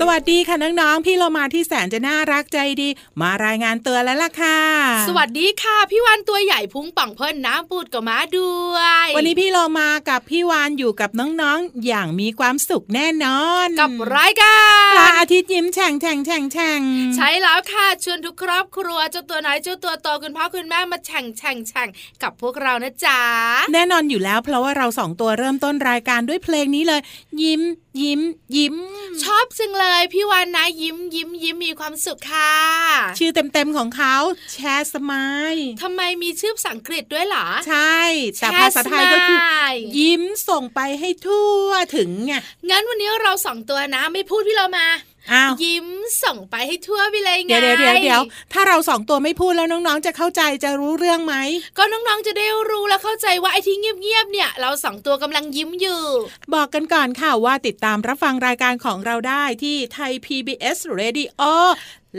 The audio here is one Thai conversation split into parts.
สวัสดีค่ะน้องๆ พี่เรามาที่แสนจะน่ารักใจดี มารายงานเตือนแล้วล่ะค่ะ สวัสดีค่ะ พี่วันตัวใหญ่พุงป่องเพิ่นน้ำปูดกับม้าด้วย วันนี้พี่เรามากับพี่วานอยู่กับน้องๆ อย่างมีความสุขแน่นอน กับรายการพระอาทิตย์ยิ้มแฉ่งแฉ่งแฉ่งแฉ่งใช้แล้วค่ะชวนทุกครอบครัวเจ้าตัวน้อยเจ้าตัวโตคุณพ่อคุณแม่มาแข่งแข่งแข่งกับพวกเรานะจ๊ะแน่นอนอยู่แล้ว เพราะว่าเราสองตัวเริ่มต้นรายการด้วยเพลงนี้เลย ยิ้มยิ้มยิ้ม ชอบจังเลยพี่วันนะยิ้มยิ้มยิ้มมีความสุขค่ะ ชื่อเต็มๆของเขาแชร์สมายทำไมมีชื่อภาษาอังกฤษด้วยเหรอ ใช่แต่ภาษาไทยก็คือแชร์สมายยิ้มส่งไปให้ทั่วถึงไงงั้นวันนี้เราสองตัวนะไม่พูดพี่เรามาอ้าว ยิ้มส่งไปให้ทั่วไปเลยไงเดี๋ยวเดี๋ยวเดี๋ยวเดี๋ยวถ้าเราสองตัวไม่พูดแล้วน้องๆ จะเข้าใจจะรู้เรื่องไหมก็น้องๆจะได้รู้และเข้าใจว่าไอ้ที่เงียบๆเนี่ยเราสองตัวกำลังยิ้มอยู่ บอกกันก่อนค่ะว่าติดตามรับฟังรายการของเราได้ที่ไทย PBS Radio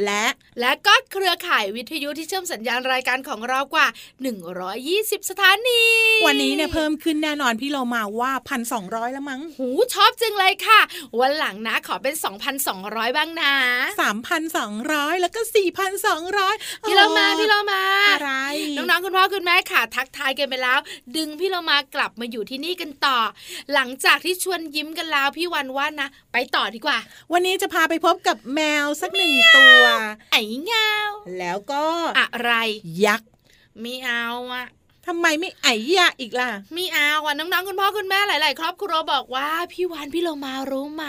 และและก็เครือข่ายวิทยุที่เชื่อมสัญญาณรายการของเรากว่า 120 สถานี วันนี้เนี่ยเพิ่มขึ้นแน่นอนพี่เรามาว่าพันสองร้อยแล้วมั้ง หูชอบจึงเลยค่ะ วันหลังนะขอเป็น 2,200 บ้างนะสามพันสองร้อยแล้วก็สี่พันสองร้อยพี่เรามาพี่เรามาอะไรน้องๆคุณพ่อคุณแม่ค่ะ ทักทายกันไปแล้ว ดึงพี่เรามากลับมาอยู่ที่นี่กันต่อ หลังจากที่ชวนยิ้มกันแล้วพี่วันว่านะ ไปต่อดีกว่า วันนี้จะพาไปพบกับแมวสักหนึ่งตัวไอ้เงาแล้วก็อะไรยักษ์ไม่เอาอะ ทำไมไม่ไอ้ยาอีกล่ะไม่เอาอะน้องๆคุณพ่อคุณแม่หลาย ๆ ครอบครัวบอกว่าพี่วานพี่เรามารู้ไหม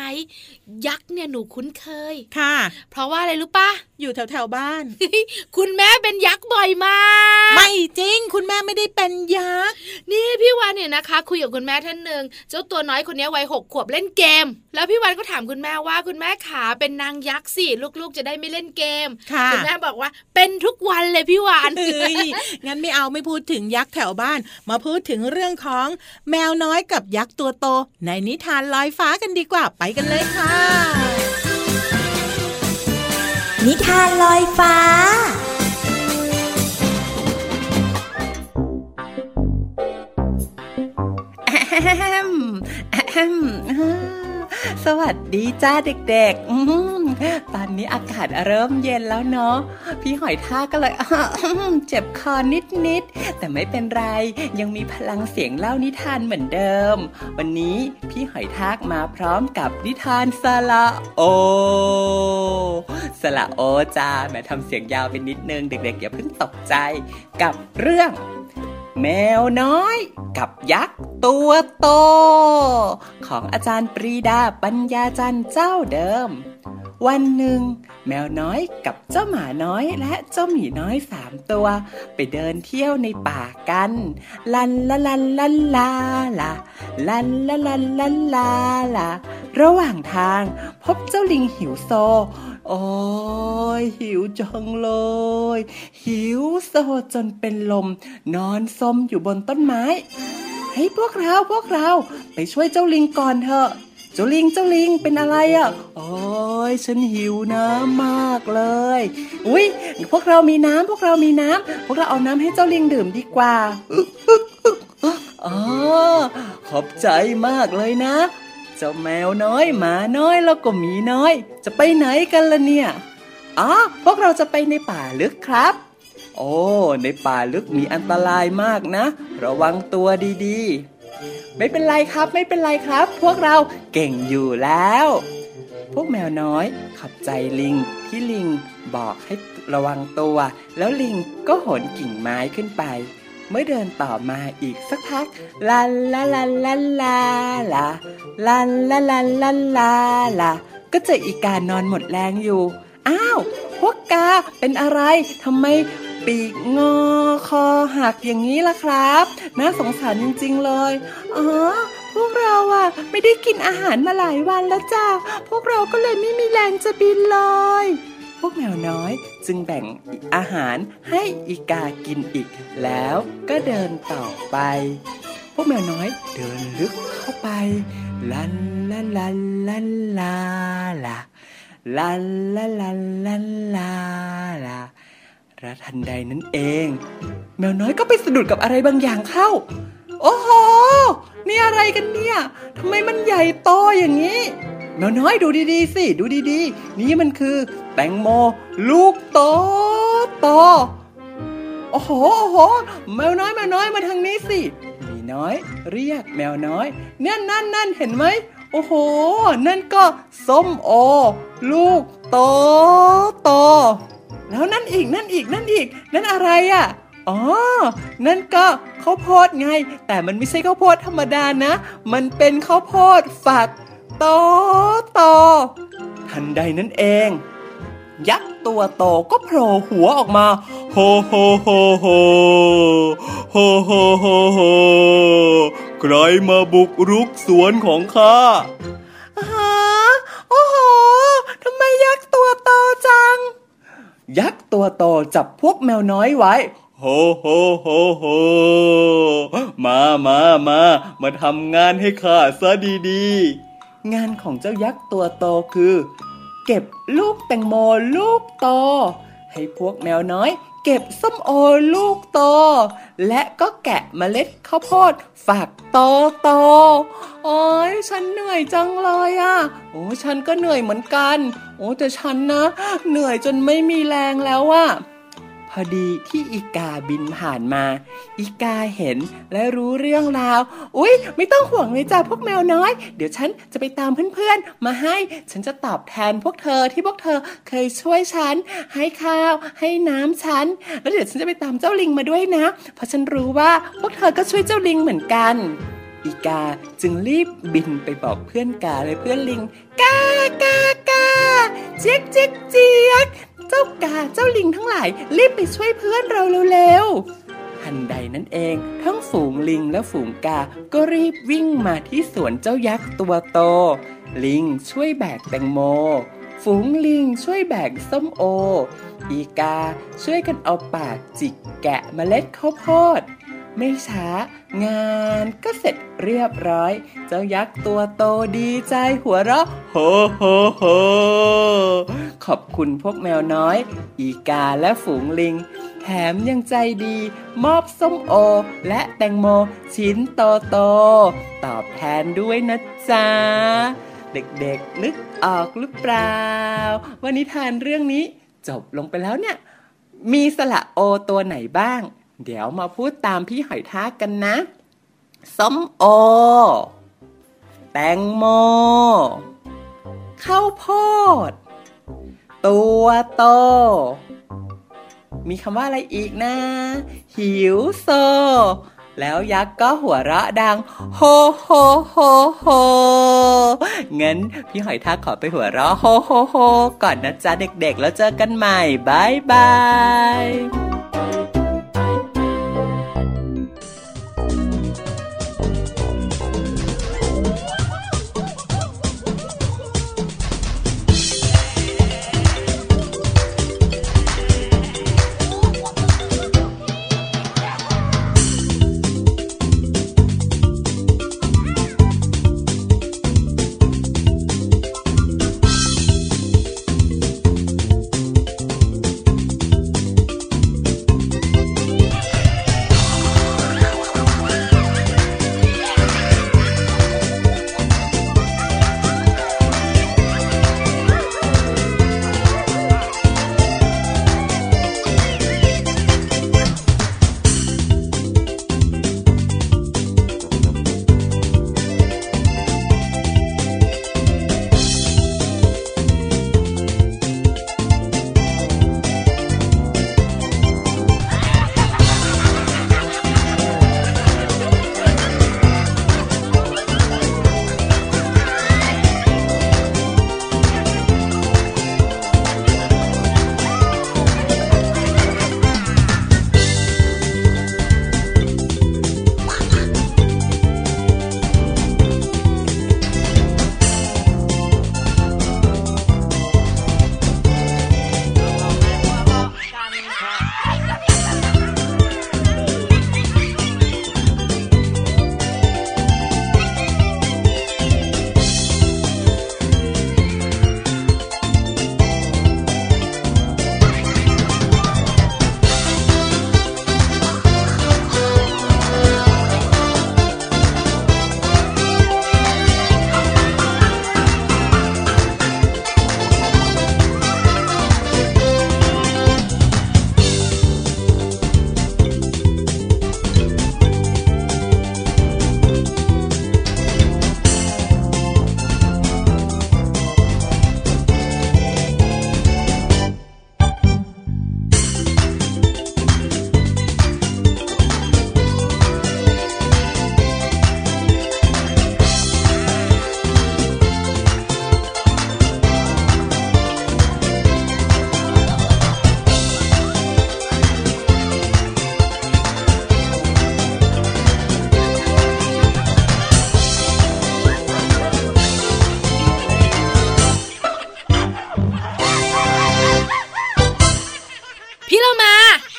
ยักษ์เนี่ยหนูคุ้นเคยค่ะ เพราะว่าอะไรรู้ปะอยู่แถวแถวๆบ้าน คุณแม่เป็นยักษ์บ่อยมาก ไม่จริง คุณแม่ไม่ได้เป็นยักษ์นี่พี่วานเนี่ยนะคะ คุยกับคุณแม่ท่านหนึ่งเจ้าตัวน้อยคนนี้วัยหกขวบเล่นเกม แล้วพี่วานก็ถามคุณแม่ว่าคุณแม่ขาเป็นนางยักษ์สิลูกๆ จะได้ไม่เล่นเกมค่ะณแม่บอกว่าเป็นทุกวันเลยพี่วานเฮ้ยงั้นไม่เอาไม่พูดถึงยักษ์แถวบ้าน มาพูดถึงเรื่องของแมวน้อยกับยักษ์ตัวโต ในนิทานลอยฟ้ากันดีกว่าไปกันเลยค่ะ นิทานลอยฟ้าแอมแอม สวัสดีจ้าเด็กๆอตอนนี้อากาศเริ่มเย็นแล้วเนาะ พี่หอยทากก็เลยเจ็บคอนิดๆ แต่ไม่เป็นไร ยังมีพลังเสียงเล่านิทานเหมือนเดิม วันนี้พี่หอยทากมาพร้อมกับนิทานสละโอ สละโอจ้าแม่ทำเสียงยาวไปนิดนึง เด็กๆอย่าเพิ่งตกใจกับเรื่อง แมวน้อย กับยักษ์ตัวโต ของอาจารย์ปรีดาปัญญาจันทร์เจ้าเดิม วันหนึ่ง แมวน้อยกับเจ้าหมาน้อยและเจ้าหมีน้อยสามตัว ไปเดินเที่ยวในป่ากัน ลันละลันลันลาลาลันละลันลันลาลาระหว่างทางพบเจ้าลิงหิวโซ โอ้ยหิวจังเลย หิวโซจนเป็นลม นอนซมอยู่บนต้นไม้ให้ยพวกเราพวกเราไปช่วยเจ้าลิงก่อนเถอะเจ้าลิงเจ้าลิงเป็นอะไรอะ่ะโอ้ยฉันหิวน้ำมากเลย อุ้ยพวกเรามีน้ำพวกเรามีน้ำพวกเราเอาน้ำให้เจ้าลิงดื่มดีกว่าอ๋อขอบใจมากเลยนะ เจ้าแมวน้อยหมาน้อยแล้วก็หมีน้อย จะไปไหนกันล่ะเนี่ยอ๋อพวกเราจะไปในป่าลึกครับ โอ้ในป่าลึกมีอันตรายมากนะ ระวังตัวดีๆ ไม่เป็นไรครับไม่เป็นไรครับ พวกเราเก่งอยู่แล้ว พวกแมวน้อยขอบใจลิงที่ลิงบอกให้ระวังตัว แล้วลิงก็โหนกิ่งไม้ขึ้นไป เมื่อเดินต่อมาอีกสักพักลันลาลันลันลาลาลันลาลันลันลาลาก็เจออีกานอนหมดแรงอยู่ อ้าว พวกกาเป็นอะไรทำไมปีกงอคอหักอย่างนี้ล่ะครับ น่าสงสารจริงๆเลย อ๋อ พวกเราอะไม่ได้กินอาหารมาหลายวันแล้วจ้า พวกเราก็เลยไม่มีแรงจะบินเลย พวกแมวน้อยจึงแบ่งอาหารให้อีกากินอีก แล้วก็เดินต่อไป พวกแมวน้อยเดินลึกเข้าไปลันลันลันลันลาลาลันลาลันลันลาลาและทันใดนั้นเอง แมวน้อยก็ไปสะดุดกับอะไรบางอย่างเข้า โอ้โหนี่อะไรกันเนี่ยทำไมมันใหญ่โตอย่างนี้ น้อยดูดีๆสิ ดูดีๆ นี่มันคือแตงโม ลูกโตโตโอ้โหโอ้โหแมวน้อยแมวน้อยมาทางนี้สิมีน้อย เรียกแมวน้อยเนี่ยนั่นนั่นเห็นไหมโอ้โห นั่นก็ส้มโอ ลูกโตโตแล้วนั่นอีกนั่นอีกนั่นอีก นั่นอะไรอะอ๋อ นั่นก็ข้าวโพดไง แต่มันไม่ใช่ข้าวโพดธรรมดานะ มันเป็นข้าวโพดฝัก โตโต ทันใดนั้นเอง ยักษ์ตัวโตก็โผล่หัวออกมา โฮโฮโฮโฮโฮโฮโฮโฮใครมาบุกรุกสวนของข้าฮะโอ้โหทำไมยักษ์ตัวโตจัง ยักษ์ตัวโตจับพวกแมวน้อยไว้โฮโฮโฮโฮมามามา มาทำงานให้ข้าซะดีๆ งานของเจ้ายักษ์ตัวโตคือ เก็บลูกแตงโมลูกโต ให้พวกแมวน้อย เก็บส้มโอลูกโต และก็แกะเมล็ดข้าวโพดฝักโตโตโอ้ยฉันเหนื่อยจังเลยอะโอ้ฉันก็เหนื่อยเหมือนกัน โอ้แต่ฉันนะ เหนื่อยจนไม่มีแรงแล้วอะพ อดีที่อีกาบินผ่านมา อีกาเห็นและรู้เรื่องราว อุ๊ย ไม่ต้องห่วงเลยจ้ะพวกแมวน้อย เดี๋ยวฉันจะไปตามเพื่อนๆ มาให้ ฉันจะตอบแทนพวกเธอที่พวกเธอเคยช่วยฉัน ให้ข้าว ให้น้ำฉัน แล้วเดี๋ยวฉันจะไปตามเจ้าลิงมาด้วยนะ เพราะฉันรู้ว่าพวกเธอก็ช่วยเจ้าลิงเหมือนกันอีกาจึงรีบบินไปบอกเพื่อนกาเลยเพื่อนลิง กากากาเจี๊ยกเจี๊ยกเจ๊ก เจ้ากาเจ้าลิงทั้งหลายรีบไปช่วยเพื่อนเราเร็วๆทันใดนั้นเอง ทั้งฝูงลิงและฝูงกาก็รีบวิ่งมาที่สวนเจ้ายักษ์ตัวโต ลิงช่วยแบกแตงโม ฝูงลิงช่วยแบกส้มโอ อีกาช่วยกันเอาปากจิกแกะเมล็ดข้าวโพด ไม่ช้างานก็เสร็จเรียบร้อย เจ้ายักษ์ตัวโตดีใจหัวเราะโฮโฮโฮขอบคุณพวกแมวน้อย อีกาและฝูงลิง แถมยังใจดี มอบส้มโอ และแตงโมชิ้นโตโต ตอบแทนด้วยนะจ๊ะเด็กๆ นึกออกหรือเปล่าว่านิทานเรื่องนี้จบลงไปแล้วเนี่ย มีสระโอตัวไหนบ้าง เดี๋ยวมาพูดตามพี่หอยทากกันนะ ส้มโอ แตงโม ข้าวโพด ตัวโต มีคำว่าอะไรอีกนะ หิวโซ แล้วยักษ์ก็หัวเราะดัง โฮโฮโฮโฮงั้นพี่หอยทากขอไปหัวเราะโฮโฮโฮก่อนนะจ๊ะเด็กๆ แล้วเจอกันใหม่บายบาย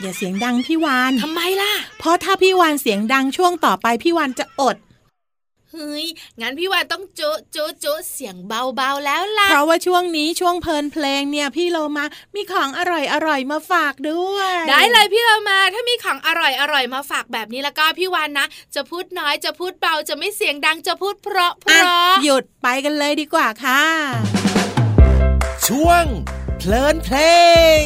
อย่าเสียงดังพี่วานทำไมล่ะ เพราะถ้าพี่วานเสียงดังช่วงต่อไปพี่วานจะอดเฮ้ย งั้นพี่วานต้องโจะโจะโจะเสียงเบาๆแล้วล่ะ เพราะว่าช่วงนี้ช่วงเพลินเพลงเนี่ยพี่โลมามีของอร่อยอร่อยๆมาฝากด้วย ได้เลยพี่เรามาถ้ามีของอร่อยอร่อยมาฝากแบบนี้แล้วก็พี่วานนะ จะพูดน้อยจะพูดเบาจะไม่เสียงดังจะพูดเพราะเพอะราะหยุดไปกันเลยดีกว่าค่ะ ช่วงเพลินเพลง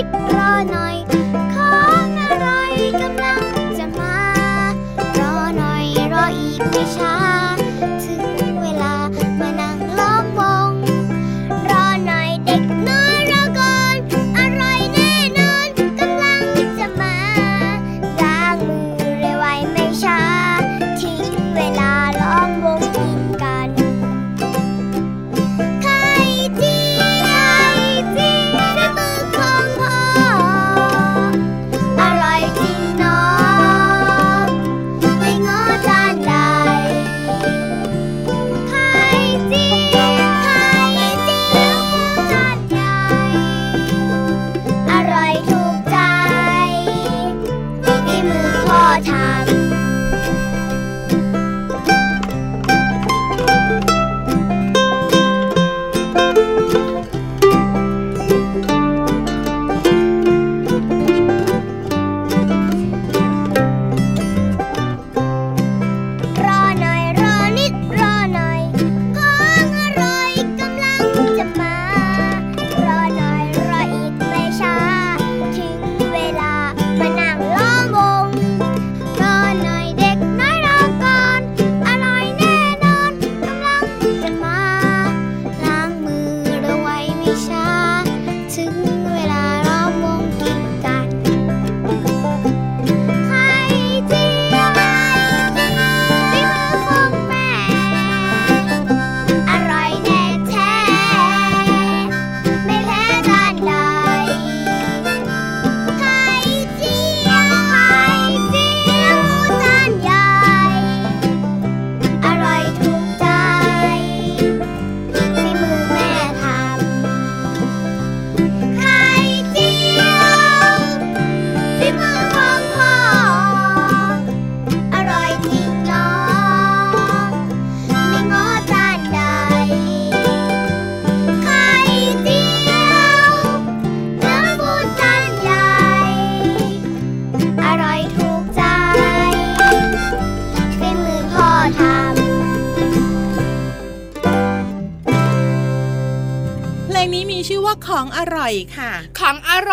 รอนิดรอหน่อย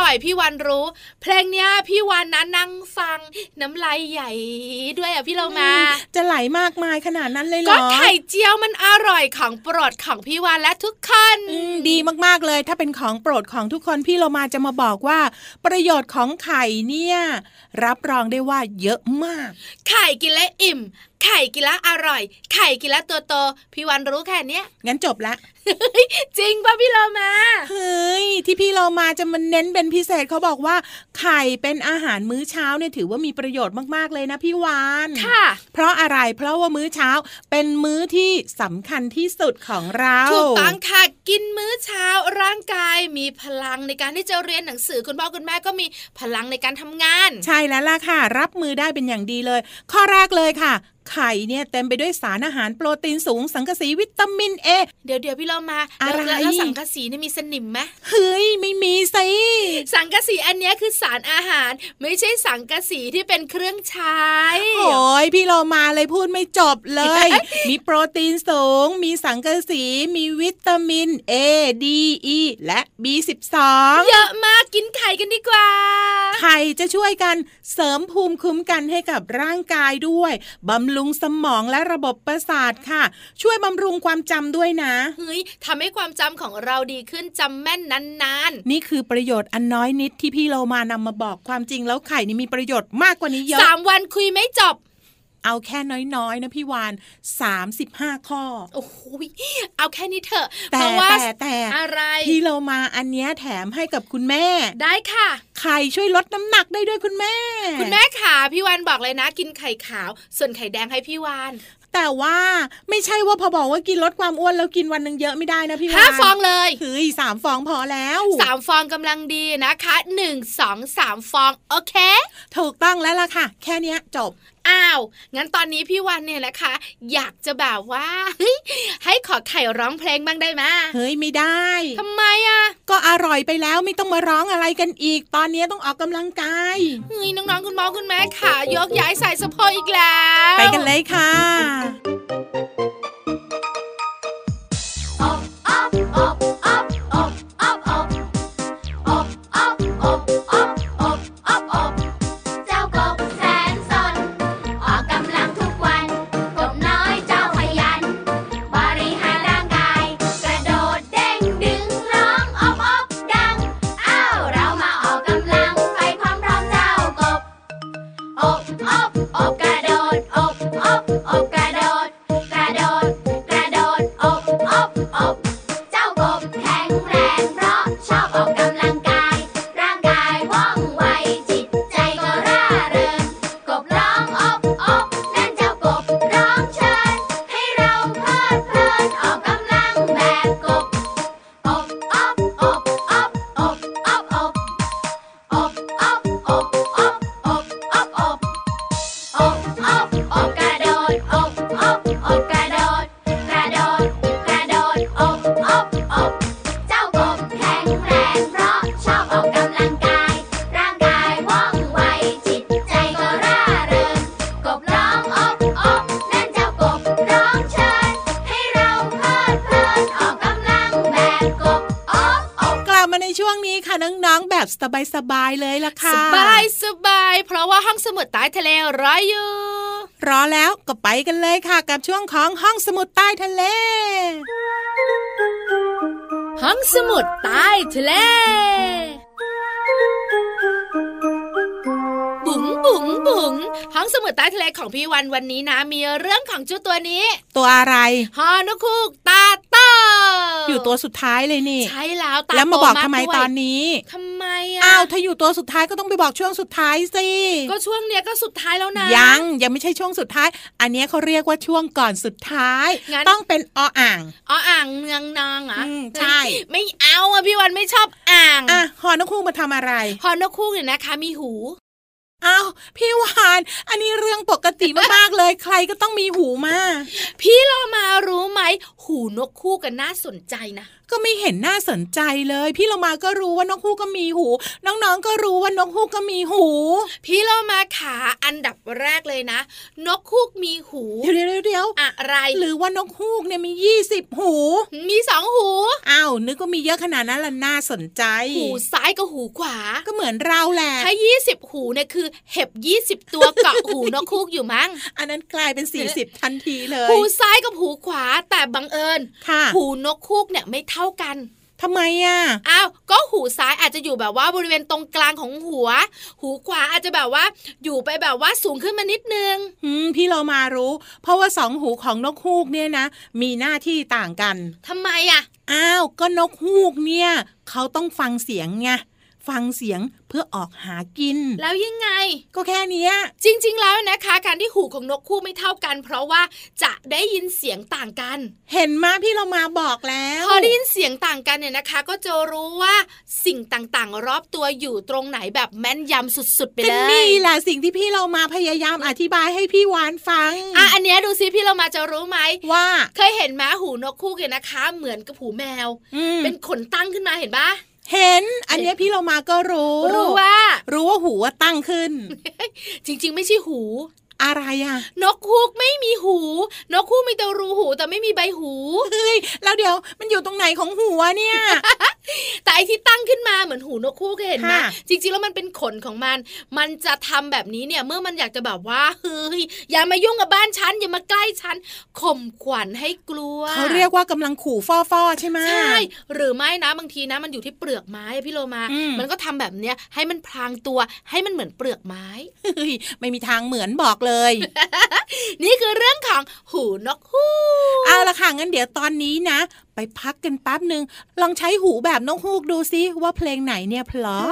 ของอร่อยพี่วันรู้ เพลงเนี้ยพี่วันนะนั่งฟังน้ำลายใหญ่ด้วยอะพี่เรามา จะไหลมากมายขนาดนั้นเลยเหรก็อไข่เจียวมันอร่อยของโปรดของพี่วันและทุกคนอืมดีมากๆเลย ถ้าเป็นของโปรดของทุกคนพี่เรามาจะมาบอกว่า ประโยชน์ของไข่เนี่ย รับรองได้ว่าเยอะมาก ไข่กินแล้วอิ่มไข่กินแล้วอร่อย ไข่กินแล้วตัวโตพี่วันรู้แค่เนี้ยงั้นจบละจริงป่ะพี่เรามาเฮ้ยที่พี่เรามาจะมาเน้นเป็นพิเศษเขาบอกว่า ไข่เป็นอาหารมื้อเช้าเนี่ยถือว่ามีประโยชน์มากๆเลยนะพี่วานค่ะ เพราะอะไรเพราะว่ามื้อเช้าเป็นมื้อที่สำคัญที่สุดของเราถูกต้องค่ะกินมื้อเช้าร่างกายมีพลังในการที่จะเรียนหนังสือคุณพ่อคุณแม่ก็มีพลังในการทำงาน ใช่แล้วล่ะค่ะ รับมือได้เป็นอย่างดีเลย ข้อแรกเลยค่ะ ไข่เนี่ยเต็มไปด้วยสารอาหารโปรตีนสูงสังกะสีวิตามินเอเดี๋ยวเดี๋ยวพี่เรามาแล้วอะไรแล้วแล้วสังกะสีเนี่ยมีสนิมไหมเฮ้ยไม่มีสิสังกะสีอันเนี้ยคือสารอาหาร ไม่ใช่สังกะสีที่เป็นเครื่องใช้โอ้ยพี่เรามาเลยพูดไม่จบเลย มีโปรตีนสูง มีสังกะสีมีวิตามิน A D E และ B12 เยอะมากกินไข่กันดีกว่า ไข่จะช่วยกันเสริมภูมิคุ้มกันให้กับร่างกายด้วยบำรุงสมองและระบบประสาทค่ะ ช่วยบำรุงความจำด้วยนะเฮ้ยทำให้ความจำของเราดีขึ้นจำแม่นนานนี่คือประโยชน์อันน้อยนิดที่พี่เรามานำมาบอกความจริงแล้วไข่นี่มีประโยชน์มากกว่านี้เยๆอะสามวันคุยไม่จบ เอาแค่น้อยๆนะพี่วาน35 ข้อ โอ้โหเอาแค่นี้เถอะแต่เพราะว่าแต่แต่อะไรพี่เรามาอันเนี้ยแถมให้กับคุณแม่ ได้ค่ะไข่ช่วยลดน้ำหนักได้ด้วยคุณแม่ คุณแม่ขาพี่วานบอกเลยนะ กินไข่ขาว ส่วนไข่แดงให้พี่วานแต่ว่าไม่ใช่ว่าพอบอกว่ากินลดความอ้วนแล้วกินวันหนึ่งเยอะไม่ได้นะพี่วานห้าฟองเลยเฮ้ยสามฟองพอแล้วสามฟองกำลังดีนะคะหนึ่งสองสามฟอง โอเค ถูกต้องแล้วล่ะค่ะ แค่เนี้ยจบ อ้าว งั้นตอนนี้พี่วันเนี่ยนะคะ อยากจะแบบว่าเฮ้ยให้ขอไข่ร้องเพลงบ้างได้ไหมเฮ้ยไม่ได้ทำไมอะ ก็อร่อยไปแล้วไม่ต้องมาร้องอะไรกันอีก ตอนนี้ต้องออกกำลังกายเฮ้ยน้องๆคุณพ่อคุณแม่ค่ะ ยกย้ายใส่สะโพกอีกแล้ว ไปกันเลยค่ะ นี้ค่ะน้องๆแบบสบายๆเลยล่ะสค่ะบายสบาย เพราะว่าห้องสมุดใต้ทะเลรออยู่รอแล้วก็ไปกันเลยค่ะ กับช่วงของห้องสมุดใต้ทะเล ห้องสมุดใต้ทะเล บุ๋งบุ๋งห้องสมุดใต้ทะเลของพี่วันวันนี้นะ มีเรื่องของเจ้าตัวนี้ ตัวอะไรฮอนกคูกตาโตอยู่ตัวสุดท้ายเลยนี่ ใช่แล้วตาแล้วมาบอกโทำไมด้วยตอนนี้ทำไมอะอ้าวถ้าอยู่ตัวสุดท้ายก็ต้องไปบอกช่วงสุดท้ายสิก็ช่วงเนี้ยก็สุดท้ายแล้วนะยังยังไม่ใช่ช่วงสุดท้าย อันเนี้ยเขาเรียกว่าช่วงก่อนสุดท้ายงั้นต้องเป็นออ่างอ๋ออ่างเนืองนางเหรอะอืมใช่ ไม่เอาอะพี่วันไม่ชอบอ่างอะหอนกคู่มาทำอะไรฮอนกคูกเนี่ยนะคะมีหู อ้าวพี่วาน อันนี้เรื่องปกติมากๆเลย ใครก็ต้องมีหูมา พี่เรามารู้ไหม หูนกคู่กันน่าสนใจนะ ก็ไม่เห็นน่าสนใจเลย พี่เรามาก็รู้ว่านกฮูกก็มีหู น้องๆก็รู้ว่านกฮูกก็มีหู พี่เรามาขาอันดับแรกเลยนะ นกคูกมีหู เดี๋ยวเดี๋ยวเดี๋ยวอะไร หรือว่านกฮูกเนี่ยมียี่สิบหู มีสองหูอ้าวนึกว่ามีเยอะขนาดนั้นละน่าสนใจ หูซ้ายกับหูขวา ก็เหมือนเราแหละถ้ายี่สิบหูเนี่ยคือ เห็บยี่สิบตัวเกาะหูนกคูกอยู่มั้ง อันนั้นกลายเป็นสี่สิบทันทีเลย หูซ้ายกับหูขวาแต่บังเอิญค่ะหูนกคูกเนี่ยไม่เท่ากันทำไมอะ อ้าว ก็หูซ้ายอาจจะอยู่แบบว่าบริเวณตรงกลางของหัว หูขวาอาจจะแบบว่า อยู่ไปแบบว่าสูงขึ้นมานิดนึงอืมพี่เรามารู้ เพราะว่าสองหูของนกฮูกเนี่ยนะ มีหน้าที่ต่างกันทำไมอะ อ้าว ก็นกฮูกเนี่ย เขาต้องฟังเสียงไง ฟังเสียงเพื่อออกหากิน แล้วยังไง ก็แค่เนี้ยจริง ๆ แล้วนะคะ การที่หูของนกคู่ไม่เท่ากัน เพราะว่าจะได้ยินเสียงต่างกัน เห็นมาพี่เรามาบอกแล้วพอได้ยินเสียงต่างกันเนี่ยนะคะ ก็จะรู้ว่าสิ่งต่างๆ รอบตัวอยู่ตรงไหนแบบแม่นยำสุดๆไปก็เลยนี่แหละสิ่งที่พี่เรามาพยายามอธิบายให้พี่วานฟังอะอันเนี้ยดูซิพี่เรามาจะรู้ไหมว่า เคยเห็นไหมหูนกคู่กันนะคะ เหมือนกับหูแมวอืมเป็นขนตั้งขึ้นมาเห็นปะ เห็น อันเนี้ยพี่เรามาก็รู้ รู้ว่า รู้ว่าหูว่าตั้งขึ้น จริง ๆ ไม่ใช่หู อะไรอะนกฮูกไม่มีหู นกฮูกมีแต่รูหูแต่ไม่มีใบหูเฮ้ยแล้วเดี๋ยวมันอยู่ตรงไหนของหัวเนี่ย แต่ไอที่ตั้งขึ้นมาเหมือนหูนกฮูกเห็นไหมค่ะจริงๆแล้วมันเป็นขนของมัน มันจะทำแบบนี้เนี่ยเมื่อมันอยากจะแบบว่าเฮ้ยอย่ามายุ่งกับบ้านฉันอย่ามาใกล้ฉันข่มขวัญให้กลัวเขาเรียกว่ากำลังขู่ฟ่อฟอๆใช่ไหมใช่หรือไม่นะบางทีนะ มันอยู่ที่เปลือกไม้อะพี่โลมาอืมมันก็ทำแบบเนี้ยให้มันพรางตัวให้มันเหมือนเปลือกไม้เฮ้ยไม่มีทางเหมือนบอกเลลย นี่คือเรื่องของหูนกฮูกเอาละค่ะงั้นเดี๋ยวตอนนี้นะ ไปพักกันแป๊บหนึ่งลองใช้หูแบบนกฮูกดูซิว่าเพลงไหนเนี่ยเพลาะ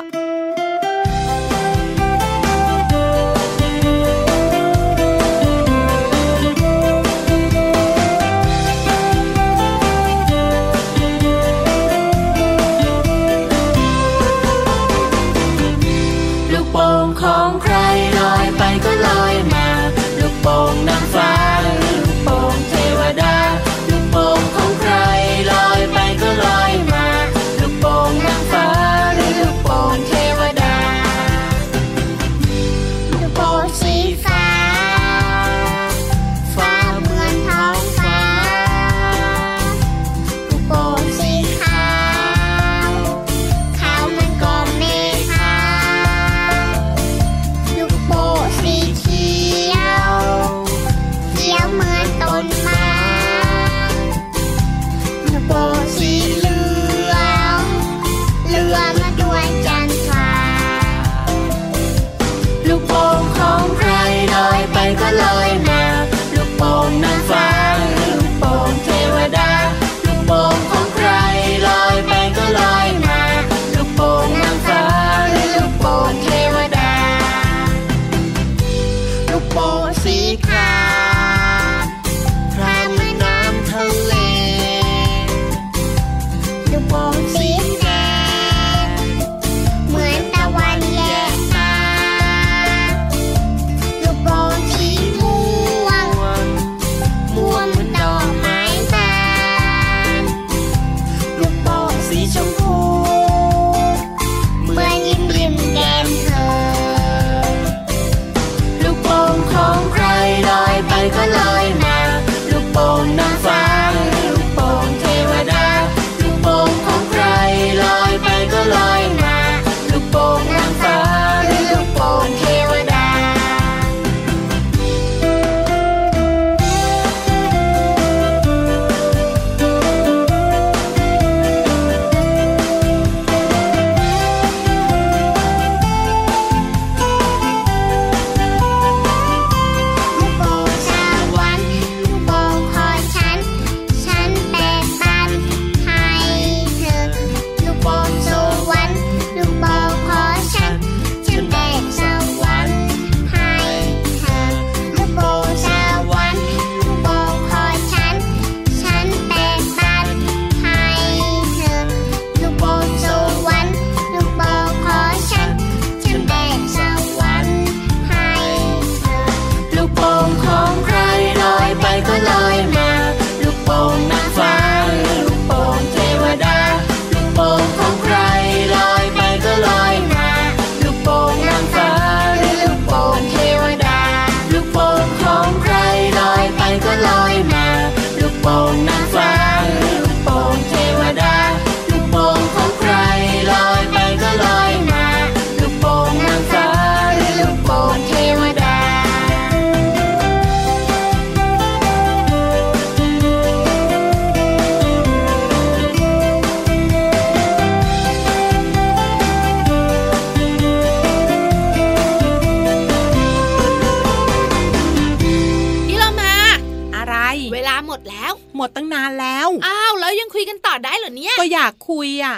ากคุยอะ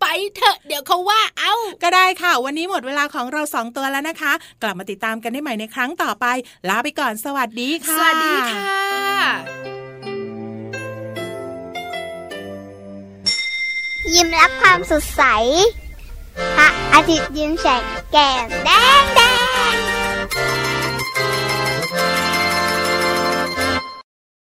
ไปเถอะเดี๋ยวเขาว่าเอา้า ก็ได้ค่ะ วันนี้หมดเวลาของเราสองตัวแล้วนะคะ กลับมาติดตามกันได้ใหม่ในครั้งต่อไป ลาไปก่อนสวัสดีค่ะ สวัสดีค่ะ ยิ้มรับความสดใสพระอาทิตย์ยิ้มแฉกแก้มแดงแดง